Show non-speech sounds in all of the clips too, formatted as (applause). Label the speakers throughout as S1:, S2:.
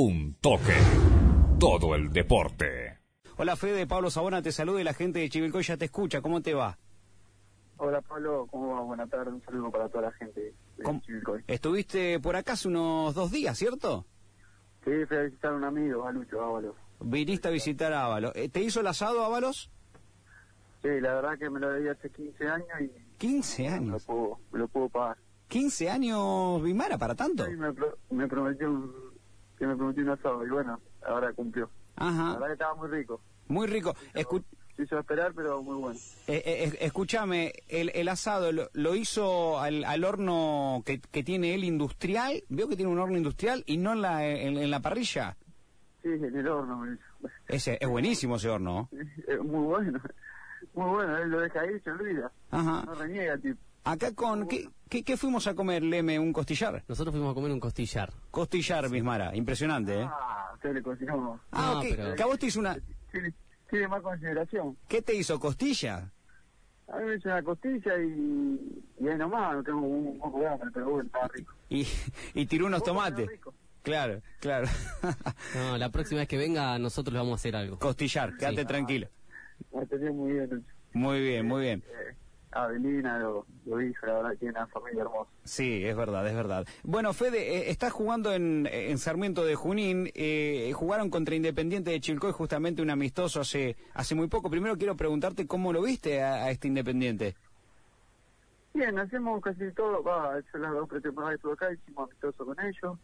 S1: Un toque. Todo el deporte.
S2: Hola Fede, Pablo Sabona te saluda y la gente de Chivilcoy ya te escucha. ¿Cómo te va?
S3: Hola Pablo, ¿cómo va? Buenas tardes, un saludo para toda la gente de
S2: ¿Cómo-
S3: Chivilcoy.
S2: Estuviste por acá hace unos dos días, ¿cierto?
S3: Sí, fui a visitar a un amigo, a Lucho Ábalos.
S2: Viniste a visitar a Ábalos. Eh, ¿Te hizo el asado Ábalos?
S3: Sí, la verdad que me lo debía hace 15 años y
S2: 15
S3: me lo
S2: años.
S3: puedo, me lo puedo pagar.
S2: 15 años, Vimara, para tanto.
S3: Sí, me, pro- me prometió un, que me prometió un asado y bueno, ahora cumplió. La
S2: Ajá,
S3: verdad que estaba muy rico.
S2: muy rico. Escu-
S3: Se hizo esperar, pero muy bueno.
S2: eh, eh, escúchame, el, el asado lo, lo hizo al, al horno que, que tiene él industrial. Veo que tiene un horno industrial y no en la, en, en la parrilla.
S3: Sí, en el horno me hizo.
S2: Ese, es buenísimo ese horno. (laughs)
S3: Muy bueno. Muy bueno, él lo deja ahí, se olvida.
S2: Ajá.
S3: No reniega tipo.
S2: Acá con... ¿qué, qué, qué fuimos a comer, Leme? ¿Un costillar?
S4: Nosotros fuimos a comer un costillar.
S2: Costillar, Mismara. Impresionante, ¿eh?
S3: Ah, usted le cocinó.
S2: Ah,
S4: No,
S2: ok.
S4: pero-
S2: Que a vos te hizo una...
S3: Tiene, tiene más consideración.
S2: ¿Qué te hizo? ¿Costilla?
S3: A mí me hizo una costilla y, y ahí nomás, no tengo un, poco de hambre, pero bueno, estaba rico.
S2: Y, y tiró unos tomates. Claro, claro.
S4: No, la próxima vez que venga nosotros le vamos a hacer algo.
S2: Costillar, quédate
S4: Sí.
S2: tranquilo.
S3: Me atendió muy bien. Lucho.
S2: Muy bien, muy bien.
S3: Eh, Avelina lo, lo dijo, la verdad, tiene una familia hermosa.
S2: Sí, es verdad, es verdad. Bueno, Fede, eh, estás jugando en, en Sarmiento de Junín. eh, jugaron contra Independiente de Chilcoy, justamente un amistoso hace, hace muy poco. Primero quiero preguntarte cómo lo viste a, a este Independiente.
S3: Bien, hacemos casi todo, va, yo las dos pretemporadas estuve acá, hicimos amistoso con ellos.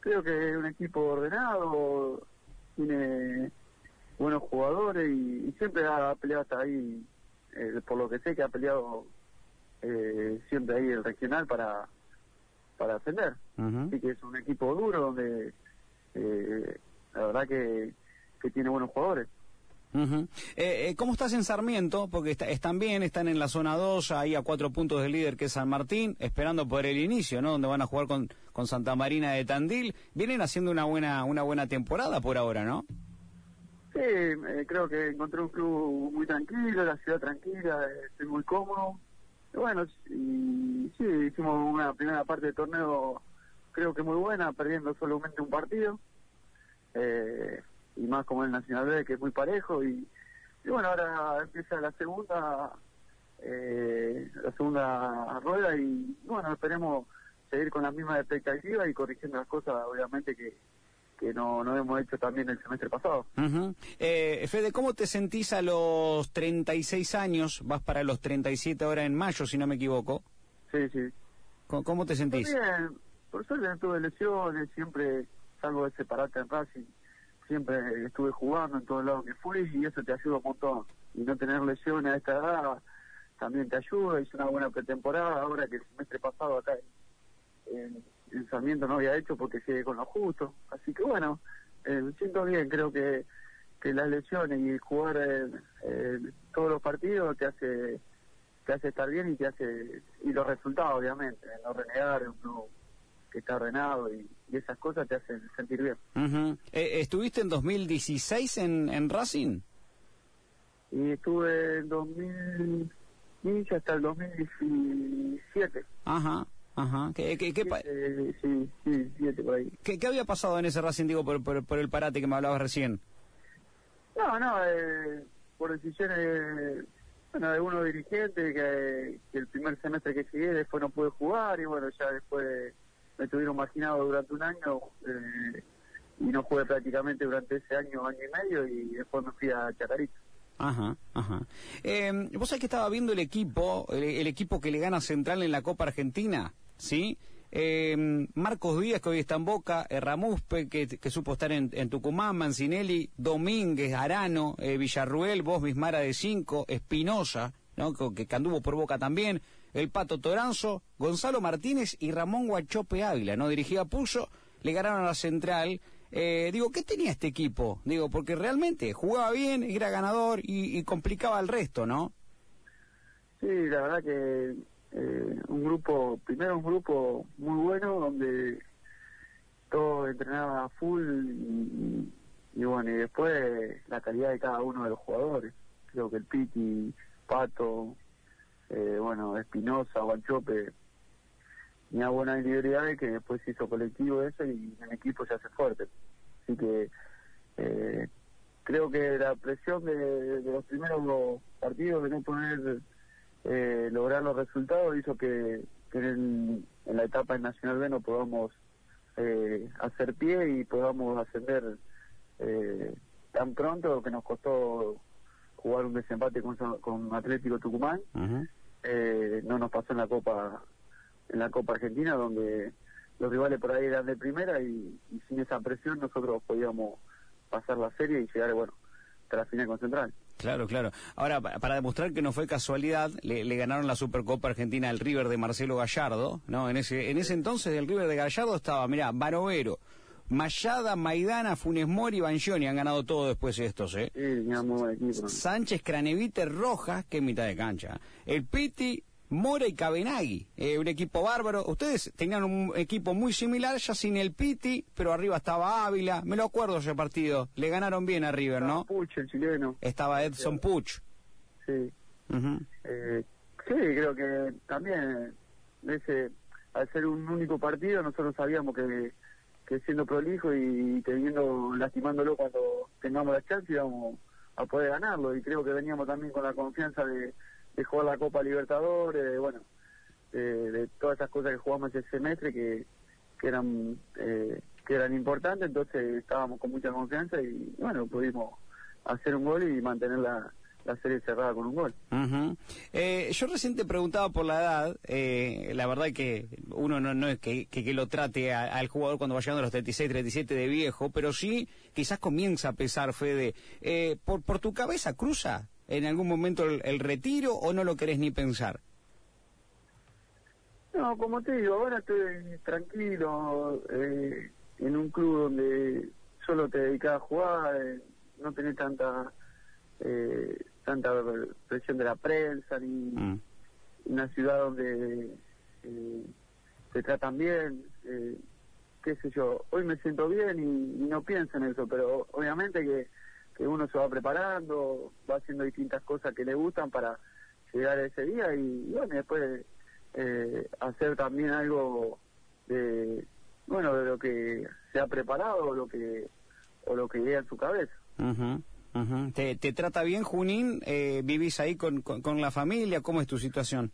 S3: Creo que es un equipo ordenado, tiene buenos jugadores y, y siempre ha peleado hasta ahí, eh, por lo que sé que ha peleado eh, siempre ahí el regional para, para ascender.
S2: Ujú.
S3: Así que es un equipo duro donde eh, la verdad que, que tiene buenos jugadores.
S2: Eh, eh, ¿Cómo estás en Sarmiento? Porque está- están bien, están en la zona 2, ahí a cuatro puntos del líder que es San Martín, esperando por el inicio, ¿no? Donde van a jugar con, con Santa Marina de Tandil. Vienen haciendo una buena, una buena temporada por ahora, ¿no?
S3: Eh, creo que encontré un club muy tranquilo, la ciudad tranquila, estoy muy cómodo. Bueno, y sí, hicimos una primera parte del torneo creo que muy buena, perdiendo solamente un partido. Eh, y más como el Nacional B, que es muy parejo. Y, y bueno, ahora empieza la segunda, eh, la segunda rueda y bueno, esperemos seguir con la misma expectativa y corrigiendo las cosas, obviamente, que, que no, no hemos hecho también el semestre pasado.
S2: Ujú. Eh, Fede, ¿cómo te sentís a los 36 años? Vas para los 37 ahora en mayo, si no me equivoco.
S3: Sí, sí.
S2: ¿Cómo, cómo te sentís?
S3: Bien, por suerte no tuve lesiones, siempre salgo de separate en Racing, siempre estuve jugando en todos lados que fui y eso te ayuda un montón. Y no tener lesiones a esta edad también te ayuda, hice una buena pretemporada, ahora que el semestre pasado acá en, en, en Sarmiento no había hecho porque sigue con lo justo. Así que bueno, eh, me siento bien, creo que, que las lesiones y jugar en, en todos los partidos te hace te hace estar bien y te hace y los resultados obviamente no renegar club que está ordenado y, y esas cosas te hacen sentir bien
S2: Ujú. Eh, ¿Estuviste en 2016 en, en Racing?
S3: y estuve en 2015 hasta el 2017
S2: Ajá, ajá. ¿Qué, qué, qué,
S3: sí sí siete por ahí
S2: qué- qué había pasado en ese Racing, digo, por, por, por el parate que me hablabas recién?
S3: no no eh, por decisiones bueno de algunos dirigentes que, que el primer semestre que llegué después no pude jugar y bueno ya después me tuvieron marginado durante un año eh, y no jugué prácticamente durante ese año, año y medio y después me fui a Chacarita.
S2: Ajá, ajá. Eh, Vos sabés que estaba viendo el equipo, el, el equipo que le gana Central en la Copa Argentina, ¿sí? Eh, Marcos Díaz, que hoy está en Boca, eh, Ramuspe, que, que supo estar en, Tucumán, Mancinelli, Domínguez, Arano, eh, Villarruel, vos, Mismara de Cinco, Espinosa, ¿no? que, que anduvo por Boca también, el Pato Toranzo, Gonzalo Martínez y Ramón Guachope Ávila, ¿no? Dirigía a Pulso, le ganaron a la Central. Eh, digo, ¿qué tenía este equipo? Digo, porque realmente jugaba bien, era ganador y, y complicaba al resto, ¿no?
S3: Sí, la verdad que eh, un grupo, primero un grupo muy bueno donde todo entrenaba full y, bueno, y después la calidad de cada uno de los jugadores. Creo que el Piti, Pato, eh, bueno, Espinosa, Guanchope, tenía buenas individualidades que después se hizo colectivo eso y en equipo se hace fuerte. creo que la presión de, de los primeros partidos de no poder eh, lograr los resultados hizo que, que en, en la etapa en Nacional B no podamos eh, hacer pie y podamos ascender eh, tan pronto que nos costó jugar un desempate con, con Atlético Tucumán. Eh, no nos pasó en la Copa en la Copa Argentina donde los rivales por ahí eran de primera y, y sin esa presión nosotros podíamos pasar la serie y llegar bueno hasta la final con Central
S2: Claro, claro. Ahora, pa- para demostrar que no fue casualidad, le, le ganaron la Supercopa Argentina al River de Marcelo Gallardo, ¿no? En ese, en ese entonces el River de Gallardo estaba, mirá, Barovero, Mayada, Maidana, Funes Mori, Bangioni, han ganado todo después estos, ¿eh?
S3: sí buen equipo ¿no?
S2: Sánchez, Cranevite, Rojas, que es mitad de cancha. El Piti, Mora y Cabenagui, eh, un equipo bárbaro. Ustedes tenían un equipo muy similar, ya sin el Piti, pero arriba estaba Ávila. Me lo acuerdo ese partido. Le ganaron bien a River, ¿no?
S3: Puch, el chileno
S2: Estaba Edson Puch.
S3: sí. Eh, sí, creo que también ese, al ser un único partido nosotros sabíamos que, que siendo prolijo y teniendo lastimándolo cuando tengamos la chance íbamos a poder ganarlo y creo que veníamos también con la confianza de, de jugar la Copa Libertadores, de, bueno, de, de todas esas cosas que jugamos ese semestre que, que eran eh, que eran importantes, entonces estábamos con mucha confianza y bueno, pudimos hacer un gol y mantener la, la serie cerrada con un gol.
S2: Ujú. Eh, yo recién te preguntaba por la edad, eh, la verdad que uno no, no es que, que, que lo trate a- al jugador cuando va llegando a los 36, 37 de viejo, pero sí quizás comienza a pesar, Fede. Eh, por, ¿Por tu cabeza cruza en algún momento el, el retiro o no lo querés ni pensar?
S3: No, como te digo, ahora estoy tranquilo eh, en un club donde solo te dedicas a jugar, eh, no tenés tanta eh, tanta presión de la prensa ni
S2: Mm.
S3: una ciudad donde eh, te tratan bien, eh, qué sé yo. Hoy me siento bien y, y no pienso en eso, pero obviamente que, que uno se va preparando, va haciendo distintas cosas que le gustan para llegar a ese día y, y bueno, después eh, hacer también algo de bueno de lo que se ha preparado o lo que o lo que idea en su cabeza
S2: Ujú, ujú. ¿Te, te trata bien Junín? Eh, ¿Vivís ahí con, con, con la familia? ¿Cómo es tu situación?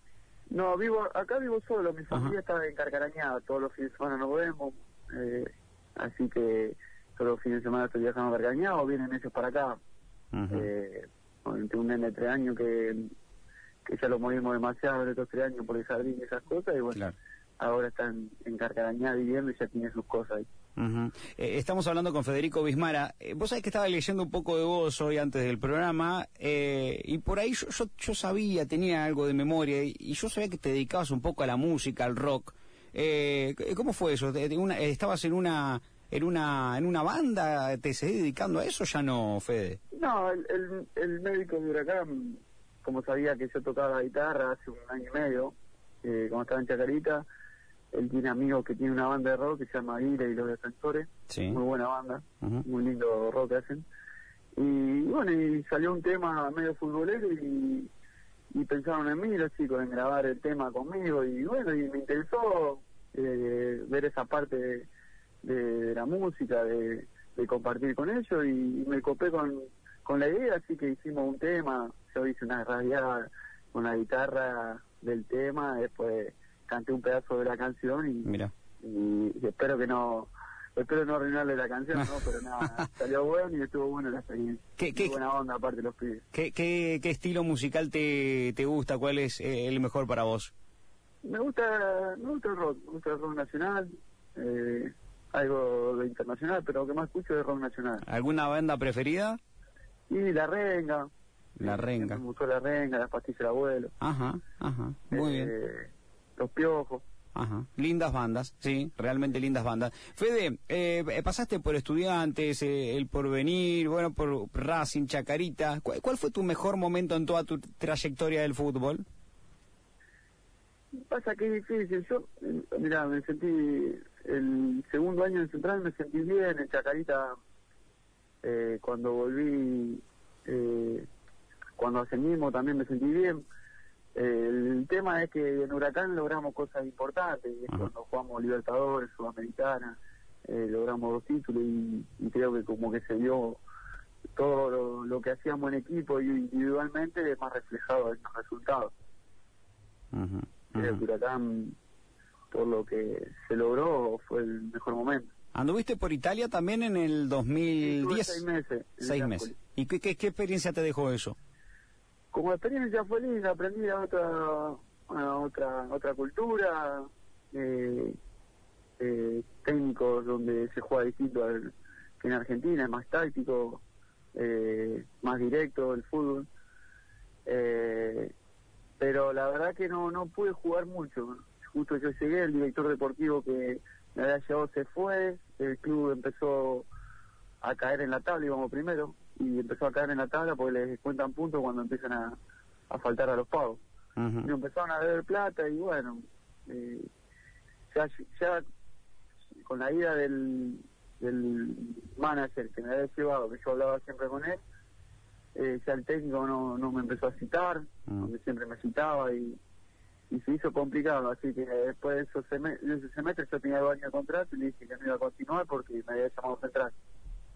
S3: no vivo acá vivo solo mi familia
S2: Ajá.
S3: está en Carcarañada todos los fines de semana nos vemos eh, así que los fines de semana estoy viajando a Carcarañada o vienen ellos para acá
S2: Ujú.
S3: eh, tengo un nene de tres años que que ya lo movimos demasiado en estos tres años por el jardín y esas cosas y bueno
S2: Claro.
S3: ahora están en Carcarañada viviendo y ya tiene sus cosas ahí.
S2: Eh, estamos hablando con Federico Bismara. Eh, vos sabés que estaba leyendo un poco de vos hoy antes del programa eh, y por ahí yo, yo, yo sabía, tenía algo de memoria y, y yo sabía que te dedicabas un poco a la música, al rock. Eh, ¿Cómo fue eso? ¿De- de una- ¿Estabas en una en una en una banda? ¿Te seguís dedicando a eso? Ya no, Fede.
S3: No, el, el, el médico de Huracán, como sabía que yo tocaba la guitarra hace un año y medio, eh, cuando estaba en Chacarita, él tiene amigos que tiene una banda de rock que se llama Ira y los Defensores,
S2: Sí.
S3: muy buena banda, muy lindo rock que hacen. Y bueno, y salió un tema medio futbolero y, y pensaron en mí los chicos, en grabar el tema conmigo y bueno, y me interesó eh, ver esa parte de, de la música, de, de compartir con ellos y, me copé con, con la idea, así que hicimos un tema, yo hice una radiada con la guitarra del tema, después canté un pedazo de la canción y,
S2: Mira.
S3: y, y espero que no espero no arruinarle la canción, ¿no? Pero nada, (laughs) salió bueno y estuvo buena la experiencia.
S2: ¿Qué- qué-
S3: buena onda aparte los pibes.
S2: ¿Qué, qué, qué estilo musical te, te gusta? ¿Cuál es eh, el mejor para vos?
S3: Me gusta, me gusta el rock, me gusta el rock nacional, eh, algo de internacional, pero lo que más escucho es rock nacional.
S2: ¿Alguna banda preferida?
S3: Y la renga.
S2: La Renga.
S3: Me gustó la renga, las pastillas del abuelo.
S2: Ajá, ajá. Muy bien.
S3: eh, Los piojos.
S2: Ajá. Lindas bandas, sí, realmente lindas bandas. Fede, eh, pasaste por estudiantes, eh, el porvenir, bueno, por Racing, Chacarita. ¿Cuál, cuál fue tu mejor momento en toda tu trayectoria del fútbol?
S3: Pasa que es difícil. Yo, eh, mira, me sentí el segundo año en Central, me sentí bien. En Chacarita, eh, cuando volví, eh, cuando ascendimos también me sentí bien. Eh, el tema es que en Huracán logramos cosas importantes.
S2: Ajá.
S3: Cuando jugamos Libertadores, Sudamericana, eh, logramos dos títulos y, y creo que como que se dio todo lo, lo que hacíamos en equipo y individualmente más reflejado en los resultados.
S2: Ujú.
S3: que Huracán, todo lo que se logró fue el mejor momento.
S2: ¿Anduviste por Italia también en el
S3: Estuve
S2: 2010?
S3: seis meses. en
S2: Seis meses. ¿Y qué, qué, qué experiencia te dejó eso?
S3: Como experiencia fue linda, aprendí a otra, a otra, otra cultura, eh, eh, técnicos donde se juega distinto al, que en Argentina, es más táctico, eh, más directo el fútbol. Eh, pero la verdad que no, no pude jugar mucho. Justo yo llegué, el director deportivo que me había llevado se fue, el club empezó a caer en la tabla, íbamos primero, y empezó a caer en la tabla porque les cuentan puntos cuando empiezan a, a faltar a los pagos.
S2: Ujú.
S3: Y empezaron a deber plata y bueno, eh, ya, ya con la ida del, del manager que me había llevado, que yo hablaba siempre con él, eh, ya el técnico no, no me empezó a citar,
S2: Mm.
S3: donde siempre me citaba y, y se hizo complicado, así que después de esos seme- de ese semestre yo tenía dos años de contrato y le dije que no iba a continuar porque me había llamado central,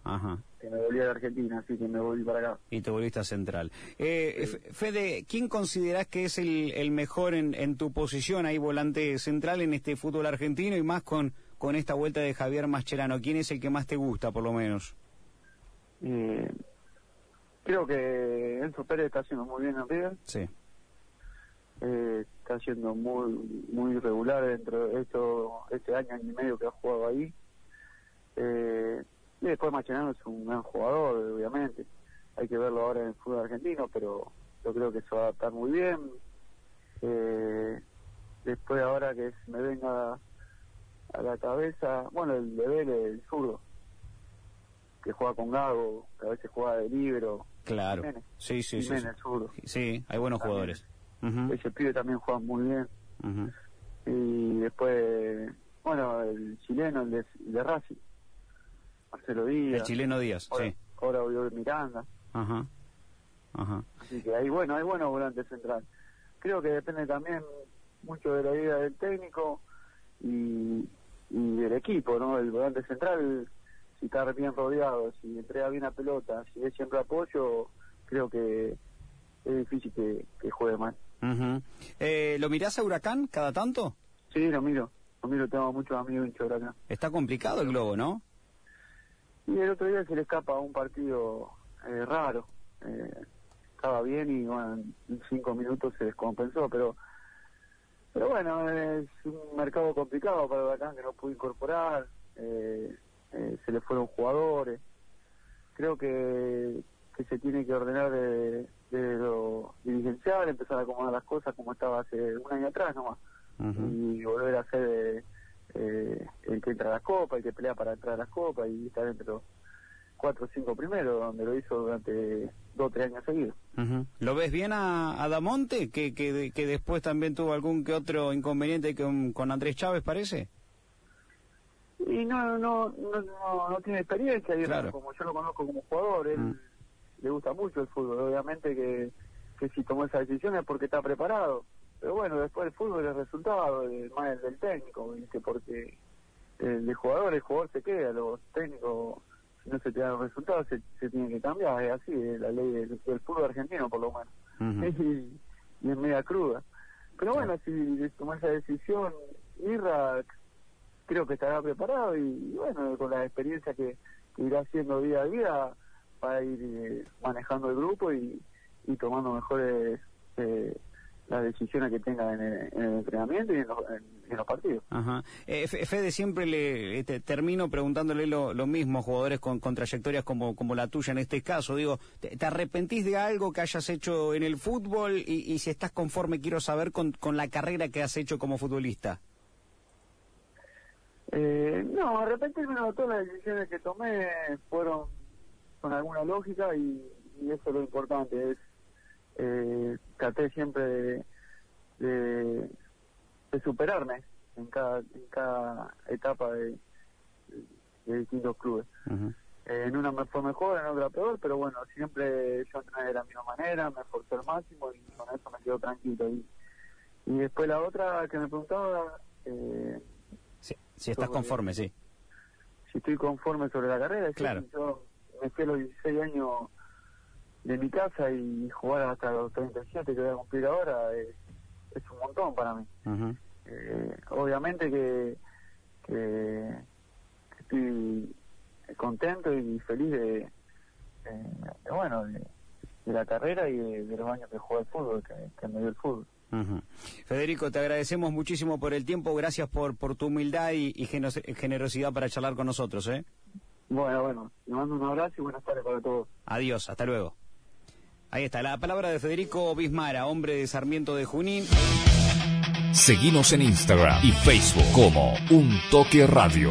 S2: Ajá.
S3: que me volvía de Argentina, así que me volví para acá.
S2: Y te volviste a central. Eh, Fede, ¿quién considerás que es el, el mejor en, en tu posición ahí, volante central en este fútbol argentino y más con, con esta vuelta de Javier Mascherano? ¿Quién es el que más te gusta, por lo menos?
S3: Eh, creo que Enzo Pérez está haciendo muy bien en River.
S2: Sí.
S3: eh, está siendo muy muy regular dentro de esto este año año y medio que ha jugado ahí eh, y después Machenano es un gran jugador obviamente hay que verlo ahora en el fútbol argentino pero yo creo que se va a adaptar muy bien eh, después ahora que me venga a la cabeza bueno el de Vélez el zurdo que juega con Gago que a veces juega de libro
S2: Claro.
S3: Jiménez.
S2: Sí, sí, sí. sí.
S3: Jiménez, zurdo
S2: Sí, hay buenos
S3: También.
S2: jugadores. Ujú,
S3: ese pibe también juega muy bien. Y después bueno el chileno el de, el de Racing. Marcelo Díaz.
S2: El chileno Díaz,
S3: ahora,
S2: sí.
S3: ahora Oriol Miranda.
S2: Ajá. Ajá.
S3: así que ahí bueno hay buenos volantes central creo que depende también mucho de la idea del técnico y, y del equipo no el volante central si está bien rodeado si entrega bien la pelota si es siempre apoyo creo que es difícil que, que juegue mal
S2: Ujú. Eh, ¿Lo mirás a Huracán cada tanto?
S3: sí lo miro lo miro tengo muchos amigos hinchas acá
S2: Está complicado el globo, ¿no?
S3: Y el otro día se le escapa un partido eh, raro. Eh, estaba bien y bueno, en cinco minutos se descompensó, pero pero bueno, es un mercado complicado para Huracán que no pudo incorporar, eh, eh, se le fueron jugadores. Creo que, que se tiene que ordenar de, de lo dirigencial, empezar a acomodar las cosas como estaba hace un año atrás nomás
S2: Ujú.
S3: y volver a ser eh, el que entra a las copas, el que pelea para entrar a las copas y estar entre los cuatro o cinco primeros, donde lo hizo durante dos o tres años seguidos.
S2: ¿Lo ves bien a, a Damonte, que, que, que después también tuvo algún que otro inconveniente con, con Andrés Chávez, parece?
S3: Y no no no, no, no tiene experiencia,
S2: Claro.
S3: como yo lo conozco como jugador, él
S2: Mm.
S3: Le gusta mucho el fútbol, obviamente que, que si tomó esa decisión es porque está preparado. Pero bueno, después el fútbol es resultado, más el del técnico, ¿viste? porque el de jugador, el jugador se queda, los técnicos, si no se te dan los resultados, se, se tienen que cambiar, es así, es la ley del, del fútbol argentino por lo menos. (laughs) Y, y es media cruda. Pero bueno, si tomó esa decisión, Irra creo que estará preparado y, bueno, con la experiencia que, que irá haciendo día a día, va a ir eh, manejando el grupo y, y tomando mejores eh, las decisiones que tenga en el, en el entrenamiento y en los, en- en los partidos.
S2: Ajá. Eh, Fe- Fede, siempre le este, termino preguntándole lo, lo mismo a jugadores con, con trayectorias como, como la tuya en este caso. Digo, ¿te, te arrepentís de algo que hayas hecho en el fútbol? Y, y si estás conforme, quiero saber con, con la carrera que has hecho como futbolista.
S3: Eh, no, de repente bueno, todas las decisiones que tomé fueron con alguna lógica y, y eso es lo importante. Es, eh, traté siempre de, de, de superarme en cada, en cada etapa de, de distintos clubes. Eh, en una me fue mejor, en otra peor, pero bueno, siempre yo entrené de la misma manera, me esforcé al máximo y con eso me quedo tranquilo. Y, y después la otra que me preguntaba, eh,
S2: si estás
S3: Sobre-
S2: conforme, sí.
S3: si estoy conforme sobre la carrera, sí,
S2: Claro.
S3: yo me fui a los 16 años de mi casa y jugar hasta los 37 que voy a cumplir ahora es, es un montón para mí. Eh, obviamente que, que estoy contento y feliz de, de- de, bueno de, de la carrera y de, los años que jugué al fútbol, que, que me dio el fútbol.
S2: Ujú. Federico, te agradecemos muchísimo por el tiempo, gracias por, por tu humildad y, y generosidad para charlar con nosotros. ¿eh?
S3: Bueno, bueno, le mando un abrazo y buenas tardes para todos.
S2: Adiós, hasta luego. Ahí está, la palabra de Federico Bismara, hombre de Sarmiento de Junín.
S1: Seguimos en Instagram y Facebook como Un Toque Radio.